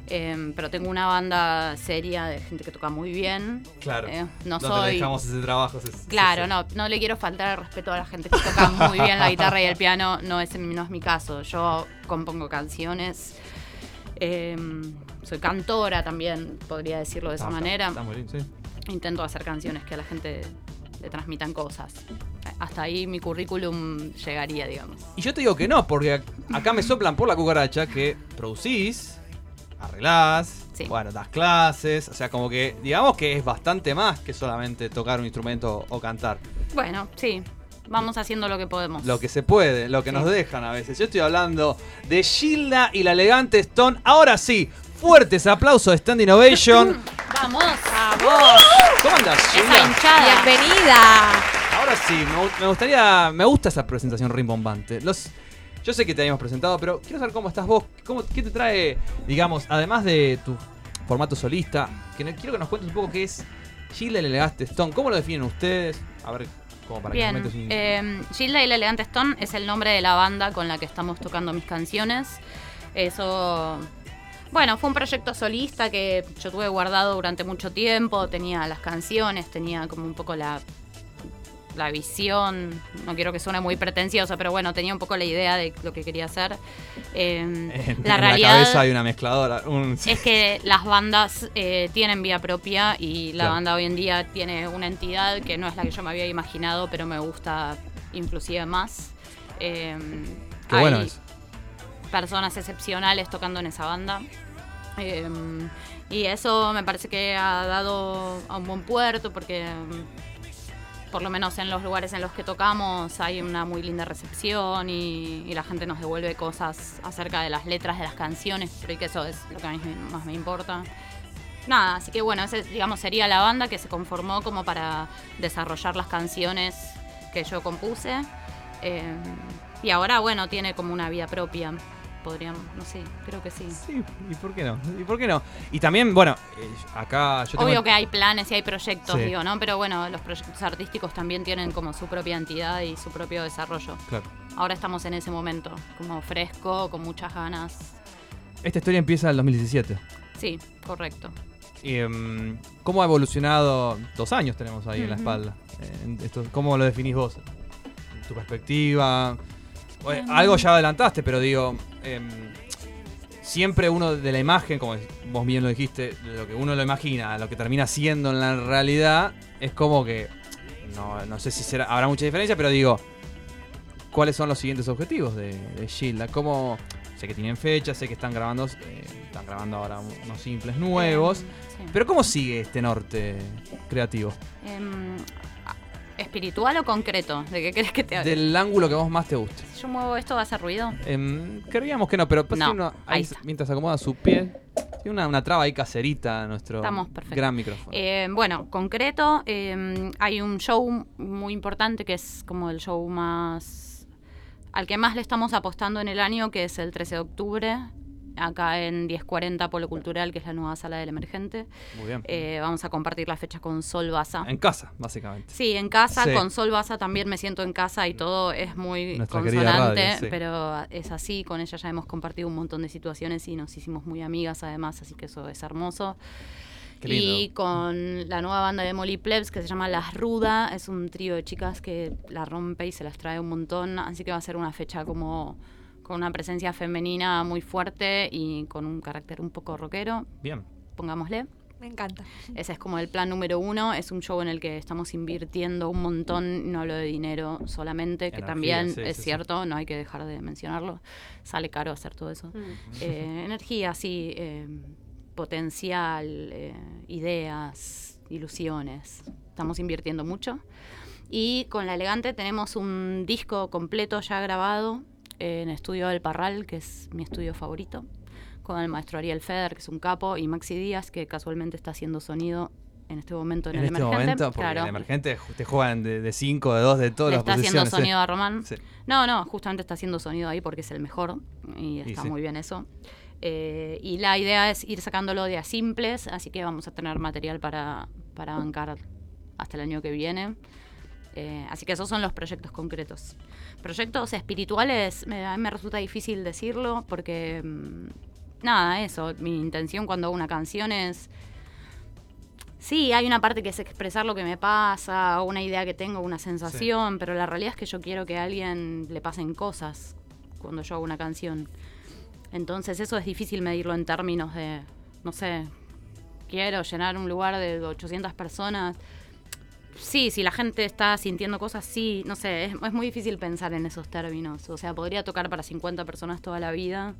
Eh, pero tengo una banda seria de gente que toca muy bien. Claro. Eh, no, soy. dejamos ese trabajo. ese- ese- Claro, ese- no, no le quiero faltar el respeto a la gente que toca muy bien la guitarra y el piano, no es, no es mi caso. Yo compongo canciones, eh, soy cantora también, podría decirlo de esa Ah, manera. está muy lindo, sí. Intento hacer canciones que a la gente le transmitan cosas. Hasta ahí mi currículum llegaría, digamos. Y yo te digo que no, porque acá me soplan por la cucaracha que producís, arreglás, bueno, das clases, o sea, como que digamos que es bastante más que solamente tocar un instrumento o cantar. Bueno, sí, vamos haciendo lo que podemos. Lo que se puede, lo que nos dejan a veces. Yo estoy hablando de Gilda y la elegante Stone. Ahora sí, fuertes aplausos de Stand Innovation. [laughs] ¡Vamos! ¡Vamos! ¿Cómo andas. ¡Bienvenida! Ahora sí, me, gu- me gustaría. Me gusta esa presentación rimbombante. Los, yo sé que te habíamos presentado, pero quiero saber cómo estás vos. Cómo, ¿Qué te trae, digamos, además de tu formato solista? Que no- quiero que nos cuentes un poco qué es Gilda y el Elegante Stone. ¿Cómo lo definen ustedes? A ver, como para que Bien, metes un. eh, Gilda y la Elegante Stone es el nombre de la banda con la que estamos tocando mis canciones. Eso, bueno, fue un proyecto solista que yo tuve guardado durante mucho tiempo. Tenía las canciones, tenía como un poco la, la visión. No quiero que suene muy pretencioso, pero bueno, tenía un poco la idea de lo que quería hacer. Eh, [laughs] en, la en realidad la cabeza hay una mezcladora. un- es que [laughs] las bandas eh, tienen vía propia y la Claro. banda hoy en día tiene una entidad que no es la que yo me había imaginado, pero me gusta inclusive más. Eh, Qué hay bueno eso. Personas excepcionales tocando en esa banda. Eh, y eso me parece que ha dado a un buen puerto porque mm, por lo menos en los lugares en los que tocamos hay una muy linda recepción y, y la gente nos devuelve cosas acerca de las letras de las canciones, creo que eso es lo que a mí más me importa. Nada, así que bueno, ese digamos sería la banda que se conformó como para desarrollar las canciones que yo compuse. Eh, y ahora bueno, tiene como una vida propia, podríamos, no sé, creo que sí. Sí, ¿y por qué no? ¿Y por qué no? Y también, bueno, eh, acá yo tengo. Obvio que hay planes y hay proyectos, Sí. digo, ¿no? Pero bueno, los proyectos artísticos también tienen como su propia entidad y su propio desarrollo. Claro. Ahora estamos en ese momento, como fresco, con muchas ganas. Esta historia empieza en el 2017. Sí, correcto. Y, em, ¿Cómo ha evolucionado? Dos años tenemos ahí en la espalda. Eh, esto- ¿Cómo lo definís vos? tu perspectiva. Algo ya adelantaste, pero digo, em, siempre uno de la imagen, como vos bien lo dijiste, de lo que uno lo imagina, lo que termina siendo en la realidad, es como que, no, no sé si será, habrá mucha diferencia, pero digo, ¿cuáles son los siguientes objetivos de, de Gilda? ¿Cómo, sé que tienen fecha, sé que están grabando, eh, están grabando ahora unos simples nuevos, sí. pero ¿cómo sigue este norte creativo? Em, ¿Espiritual o concreto? ¿De qué crees que te hable? Del ángulo que vos más te guste. Si yo muevo esto, ¿va a hacer ruido? Em, creíamos que no, pero pasa No, que uno, ahí ahí, está. mientras acomoda su pie, tiene una, una traba ahí caserita a nuestro Estamos gran micrófono. Eh, bueno, concreto, eh, hay un show muy importante que es como el show más. al que más le estamos apostando en el año, que es el 13 de octubre, acá en 1040 Polo Cultural, que es la nueva sala del emergente. Muy bien. Eh, vamos a compartir la fecha con Sol Baza. en casa, básicamente. Sí, en casa, Sí. con Sol Baza también me siento en casa y todo es muy Nuestra consonante, radio, sí. pero es así, con ella ya hemos compartido un montón de situaciones y nos hicimos muy amigas además, así que eso es hermoso. Y con la nueva banda de Molly Plebs que se llama Las Ruda, es un trío de chicas que la rompe y se las trae un montón, así que va a ser una fecha como con una presencia femenina muy fuerte y con un carácter un poco rockero, Bien. pongámosle. Me encanta. Ese es como el plan número uno. Es un show en el que estamos invirtiendo un montón. No hablo de dinero solamente, que Energía, también sí, es sí, sí. cierto, no hay que dejar de mencionarlo. Sale caro hacer todo eso. Eh, energía, sí, eh, potencial, eh, ideas, ilusiones. Estamos invirtiendo mucho. Y con La Elegante tenemos un disco completo ya grabado en Estudio del Parral, que es mi estudio favorito, con el maestro Ariel Feder, que es un capo, y Maxi Díaz, que casualmente está haciendo sonido en este momento en, En el este emergente. momento, porque claro. el emergente te juegan de 5, de 2, de todas Le las está haciendo sí. sonido a Román. Sí. No, no, justamente está haciendo sonido ahí porque es el mejor y está sí. muy bien eso. Eh, y la idea es ir sacándolo de a simples, así que vamos a tener material para, para bancar hasta el año que viene. Eh, así que esos son los proyectos concretos. Proyectos espirituales, me, a mí me resulta difícil decirlo porque, mm, nada, eso, mi intención cuando hago una canción es... Sí, hay una parte que es expresar lo que me pasa, o una idea que tengo, una sensación, pero la realidad es que yo quiero que a alguien le pasen cosas cuando yo hago una canción. Entonces eso es difícil medirlo en términos de, no sé, quiero llenar un lugar de 800 personas. Sí, si la gente está sintiendo cosas, sí, no sé, es, es muy difícil pensar en esos términos. O sea, podría tocar para 50 personas toda la vida,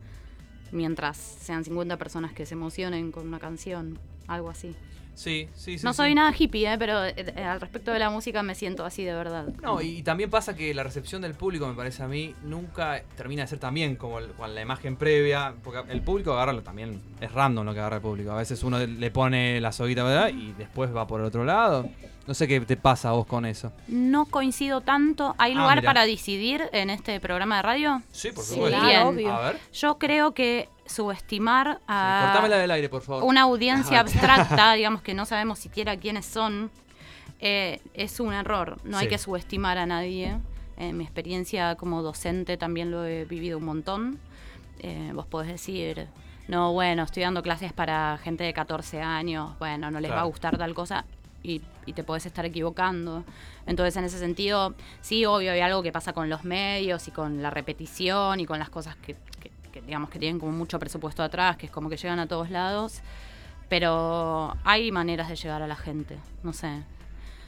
mientras sean 50 personas que se emocionen con una canción, algo así. Sí, sí, sí. no sí. soy nada hippie, ¿eh? pero eh, eh, al respecto de la música me siento así de verdad. No, y también pasa que la recepción del público, me parece a mí, nunca termina de ser tan bien como el- con la imagen previa. Porque el público agarra también, es random lo que agarra el público. A veces uno le pone la soguita ¿verdad? y después va por el otro lado. No sé qué te pasa a vos con eso. No coincido tanto. ¿Hay Ah, lugar para decidir en este programa de radio? Sí, por Sí, supuesto. bien. obvio. A ver, Yo creo que subestimar a cortámela del aire, por favor. una audiencia abstracta, [laughs] digamos que no sabemos siquiera quiénes son, eh, es un error. No hay Sí. que subestimar a nadie. En mi experiencia como docente también lo he vivido un montón. Eh, vos podés decir, no, bueno, estoy dando clases para gente de 14 años, bueno, no les va a gustar tal cosa. Y, te podés estar equivocando. Entonces, en ese sentido, sí, obvio, hay algo que pasa con los medios y con la repetición y con las cosas que, que- que, digamos, que tienen como mucho presupuesto atrás, que es como que llegan a todos lados. Pero hay maneras de llegar a la gente, no sé.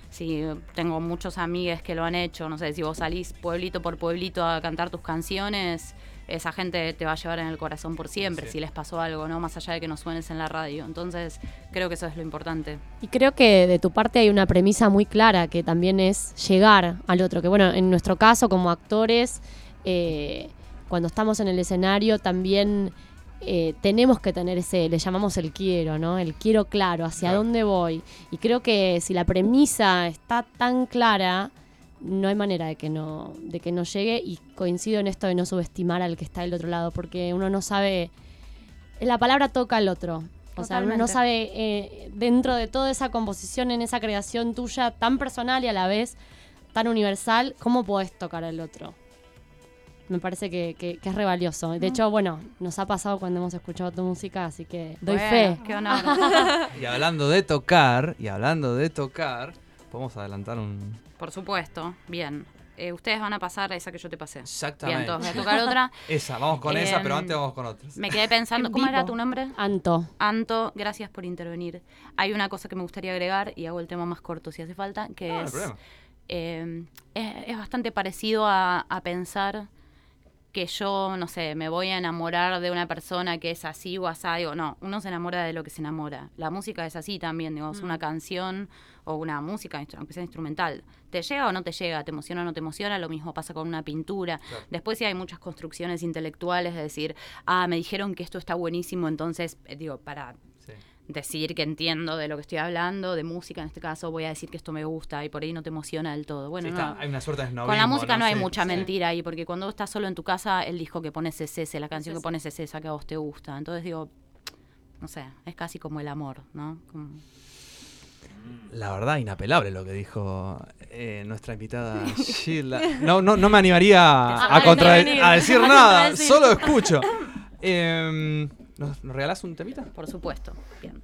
Sí, tengo muchos amigues que lo han hecho, no sé, si vos salís pueblito por pueblito a cantar tus canciones, esa gente te va a llevar en el corazón por siempre, Sí. si les pasó algo, ¿no? Más allá de que no suenes en la radio. Entonces, creo que eso es lo importante. Y creo que de tu parte hay una premisa muy clara que también es llegar al otro. Que bueno, en nuestro caso como actores, eh, cuando estamos en el escenario también eh, tenemos que tener ese, le llamamos el quiero, ¿no? El quiero claro, hacia Claro. dónde voy. Y creo que si la premisa está tan clara, no hay manera de que no, de que no llegue. Y coincido en esto de no subestimar al que está del otro lado, porque uno no sabe. La palabra toca al otro. O sea, uno no sabe, eh, dentro de toda esa composición, en esa creación tuya tan personal y a la vez tan universal, ¿cómo podés tocar al otro? Me parece que, que- que es re valioso. De hecho, bueno, nos ha pasado cuando hemos escuchado tu música, así que doy Bueno, fe. Qué honor. [laughs] [laughs] Y hablando de tocar, y hablando de tocar, podemos adelantar un. Por supuesto, bien. eh, ustedes van a pasar esa que yo te pasé. Exactamente. Bien, entonces voy a tocar otra. [laughs] Esa, vamos con esa, pero Em, antes vamos con otras. Me quedé pensando, En ¿cómo era tu nombre? Anto. Anto, gracias por intervenir. Hay una cosa que me gustaría agregar y hago el tema más corto si hace falta, que No, no hay es, problema. eh, es, es bastante parecido a, a pensar que yo, no sé, me voy a enamorar de una persona que es así o así, o no, uno se enamora de lo que se enamora. La música es así también, digamos, una canción o una música, aunque sea instrumental, ¿te llega o no te llega? ¿Te emociona o no te emociona? Lo mismo pasa con una pintura. Después sí hay muchas construcciones intelectuales de decir, ah, me dijeron que esto está buenísimo, entonces, eh, digo, para Sí. Decir que entiendo de lo que estoy hablando, de música en este caso, voy a decir que esto me gusta y por ahí no te emociona del todo. Bueno, Sí, no. está- hay una suerte de Con la música no, hay Sí, mucha sí. mentira ahí, porque cuando vos estás solo en tu casa, el disco que pones es ese, la canción que pones es esa que a vos te gusta. Entonces digo, no sé, es casi como el amor, ¿no? Como- La verdad, inapelable lo que dijo eh, nuestra invitada [laughs] Sheila. No, no, no me animaría a, A intervenir. a decir [laughs] A nada, solo escucho. Em, ¿nos, nos regalás un temita? Por supuesto. Bien.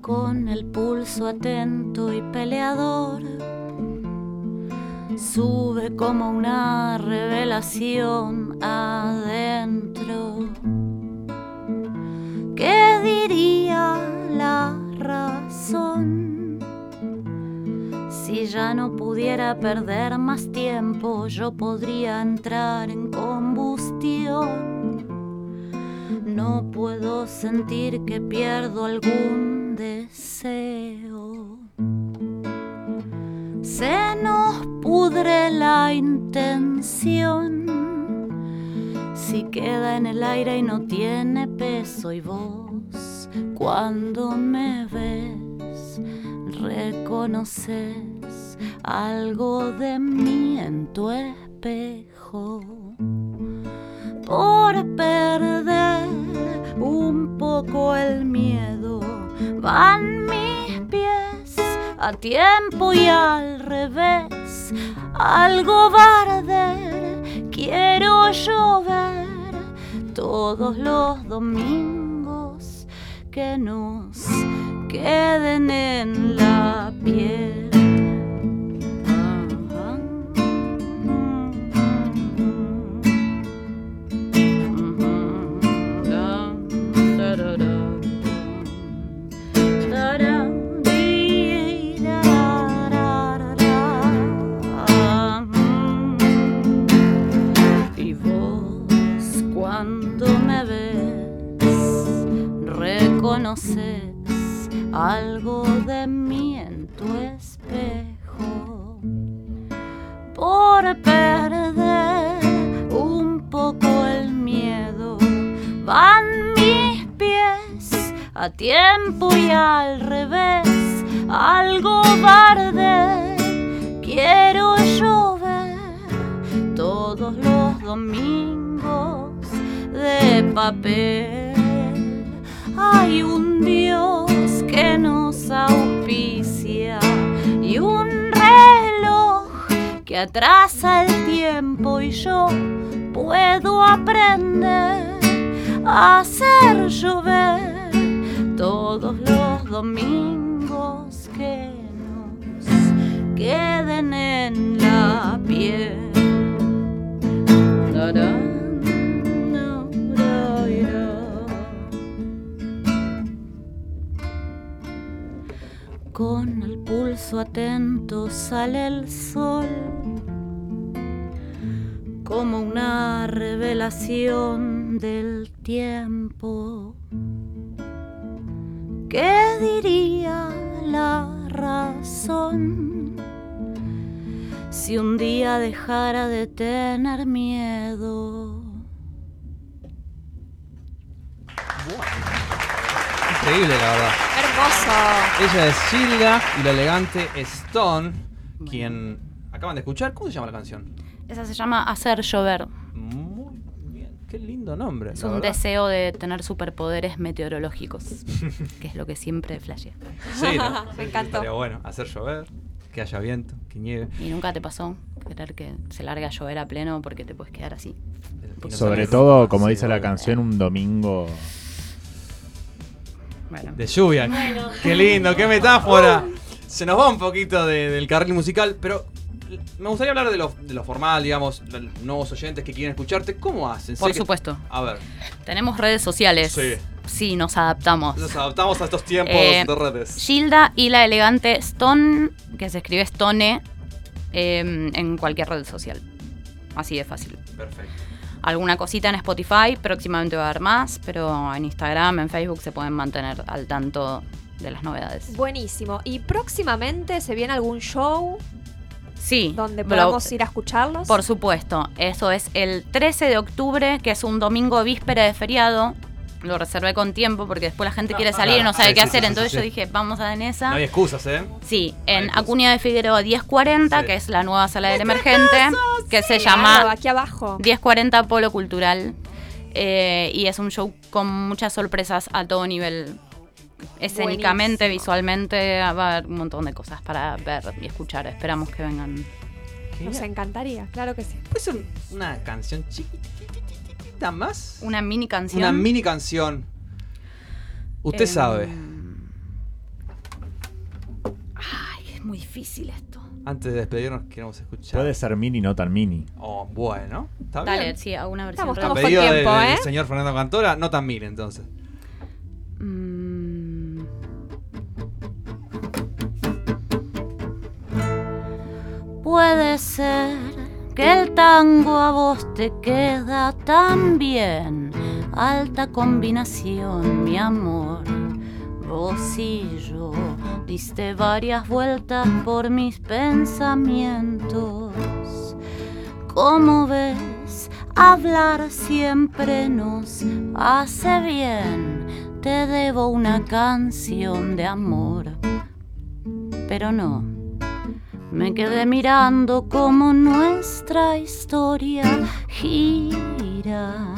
Con el pulso atento y peleador, sube como una revelación adentro. ¿Qué diría la razón? Si ya no pudiera perder más tiempo, yo podría entrar en combustión. No puedo sentir que pierdo algún deseo. Se nos pudre la intención. Queda en el aire y no tiene peso. Y vos cuando me ves reconoces algo de mí en tu espejo. Por perder un poco el miedo van mis pies a tiempo y al revés. Algo va a arder quiero llover todos los domingos que nos queden en la piel reconoces algo de mí en tu espejo por perder un poco el miedo van mis pies a tiempo y al revés. Algo barde quiero llover todos los domingos de papel hay un Dios que nos auspicia y un reloj que atrasa el tiempo y yo puedo aprender a hacer llover todos los domingos que nos queden en la piel. Con el pulso atento sale el sol como una revelación del tiempo. ¿Qué diría la razón si un día dejara de tener miedo? Increíble, la verdad. Hermoso. Ella es Gilda y la elegante Stone, quien acaban de escuchar. ¿Cómo se llama la canción? Esa se llama Hacer llover. Muy bien, qué lindo nombre. Es un verdad. deseo de tener superpoderes meteorológicos, [laughs] que es lo que siempre flasheé. Sí, ¿no? [laughs] Me encantó. Estaría bueno, hacer llover, que haya viento, que nieve. ¿Y nunca te pasó querer que se largue a llover a pleno porque te puedes quedar así? Sobre todo, como sí, dice la canción, un domingo. Bueno. De lluvia. Qué lindo, qué metáfora. [laughs] Se nos va un poquito de- del carril musical, pero me gustaría hablar de lo, de lo formal, digamos, de los nuevos oyentes que quieren escucharte. ¿Cómo hacen? Sé Por que- supuesto. A ver, Tenemos redes sociales. Sí. Sí, nos adaptamos. nos adaptamos a estos tiempos Eh, de redes. Gilda y la elegante Stone, que se escribe Stone, eh, en cualquier red social. Así de fácil. Perfecto. Alguna cosita en Spotify, próximamente va a haber más, pero en Instagram, en Facebook se pueden mantener al tanto de las novedades. Buenísimo. ¿Y próximamente se viene algún show Sí. donde podamos ir a escucharlos? Por supuesto, eso es el 13 de octubre, que es un domingo víspera de feriado. Lo reservé con tiempo porque después la gente quiere salir y no sabe sí, qué sí, hacer. sí, sí, entonces sí. yo dije, vamos a en esa. No hay excusas, ¿eh? Sí, en. Acuña de Figueroa 1040, Sí. que es la nueva sala del emergente, que se Claro, llama aquí abajo. 1040 Polo Cultural. eh, y es un show con muchas sorpresas a todo nivel. Escénicamente, Buenísimo. visualmente, va a haber un montón de cosas para ver y escuchar. Esperamos que vengan. Nos encantaría, claro que sí. ¿Puede ser una canción chiquitita más? Una mini canción. Una mini canción. Usted Em, sabe. Ay, es muy difícil esto. Antes de despedirnos, queremos escuchar. Puede ser mini, no tan mini. Oh, bueno. Está Dale, bien. sí, hago una versión. Estamos A del- tiempo, del ¿eh? señor Fernando Cantora, no tan mil entonces. Mm. Puede ser que el tango a vos te queda tan bien. Alta combinación, mi amor. Vos y yo diste varias vueltas por mis pensamientos. Como ves, hablar siempre nos hace bien. Te debo una canción de amor. Pero no, me quedé mirando como nuestra historia gira.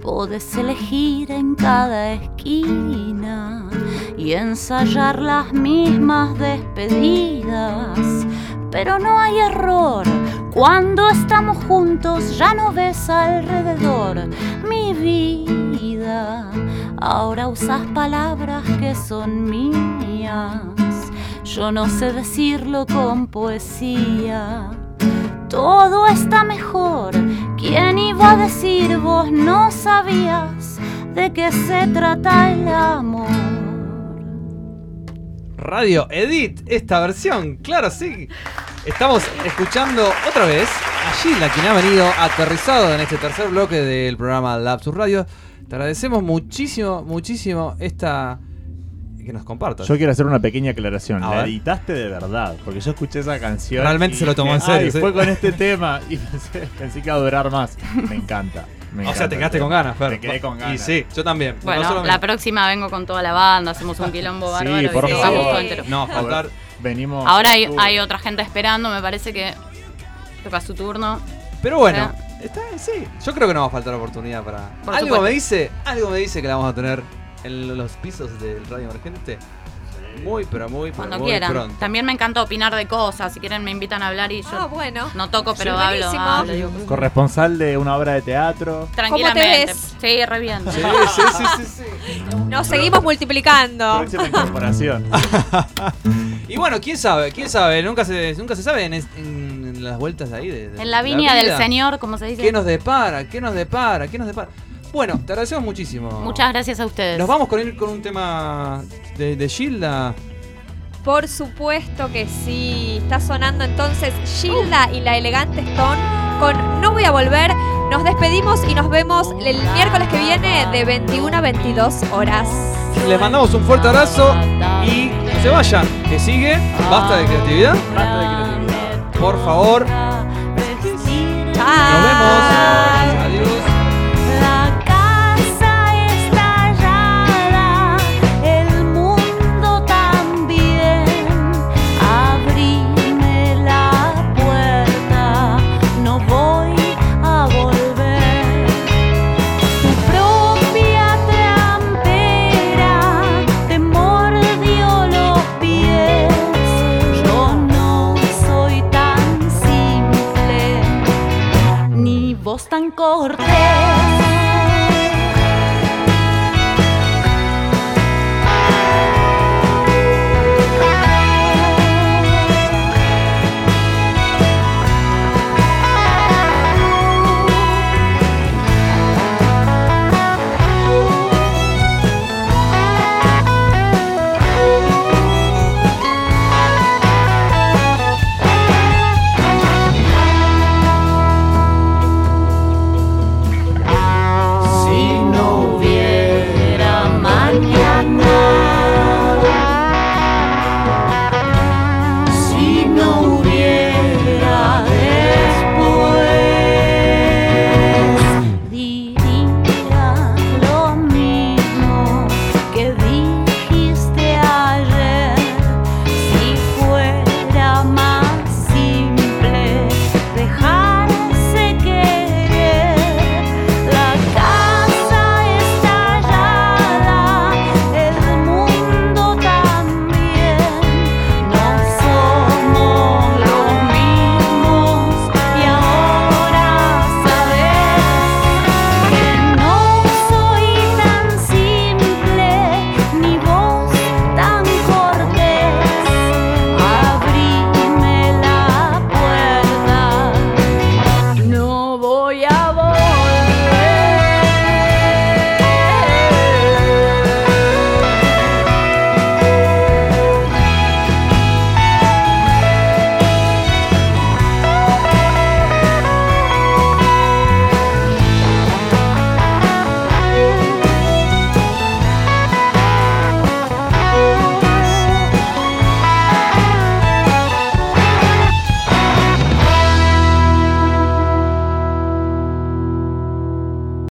Podés elegir en cada esquina y ensayar las mismas despedidas. Pero no hay error. Cuando estamos juntos ya no ves alrededor mi vida. Ahora usas palabras que son mías. Yo no sé decirlo con poesía. Todo está mejor. ¿Quién iba a decir vos no sabías de qué se trata el amor? Radio Edit, esta versión, claro, sí. Estamos escuchando otra vez a Gilda, quien ha venido aterrizado en este tercer bloque del programa Lapsus Radio. Te agradecemos muchísimo, muchísimo esta. Que nos compartas. Yo quiero hacer una pequeña aclaración. A La ver. editaste de verdad, porque yo escuché esa canción. Realmente y se lo tomó en serio, "Ay, sí". Fue con este tema [laughs] y pensé, pensé que iba a durar más. Me encanta. me [laughs] o sea, te quedaste con ganas, Fer. Me quedé con ganas. Y sí, yo también. No Bueno, la próxima vengo con toda la banda, hacemos un quilombo Sí, bárbaro por y tocamos favor. todo entero. No, faltar. Venimos. Ahora hay, hay otra gente esperando, me parece que toca su turno. Pero bueno, está, sí. Yo creo que no va a faltar oportunidad para. Por algo supuesto. me dice, algo me dice que la vamos a tener en los pisos del Radio Emergente. Muy, pero muy, pero Cuando muy quieran. pronto. También me encanta opinar de cosas. Si quieren me invitan a hablar y yo Ah, bueno. no toco, pero Sí. hablo, hablo, digo. Corresponsal de una obra de teatro. Tranquilamente. ves? Sí, re bien. Sí, [laughs] sí, sí, sí, sí. Nos seguimos multiplicando. Próxima incorporación. [laughs] Y bueno, quién sabe, quién sabe, nunca se, nunca se sabe en, es- en las vueltas ahí de, de En la viña del vida. Señor, como se dice. ¿Qué nos depara? ¿Qué nos depara? ¿Qué nos depara? Bueno, te agradecemos muchísimo. Muchas gracias a ustedes. Nos vamos con ir con un tema de, de Gilda. Por supuesto que sí. Está sonando entonces Gilda y la elegante Stone con No voy a volver. Nos despedimos y nos vemos el miércoles que viene de 21 a 22 horas. Les mandamos un fuerte abrazo y no se vayan. Que sigue, basta de creatividad. Basta de creatividad. Por favor, Chao. nos vemos. corté.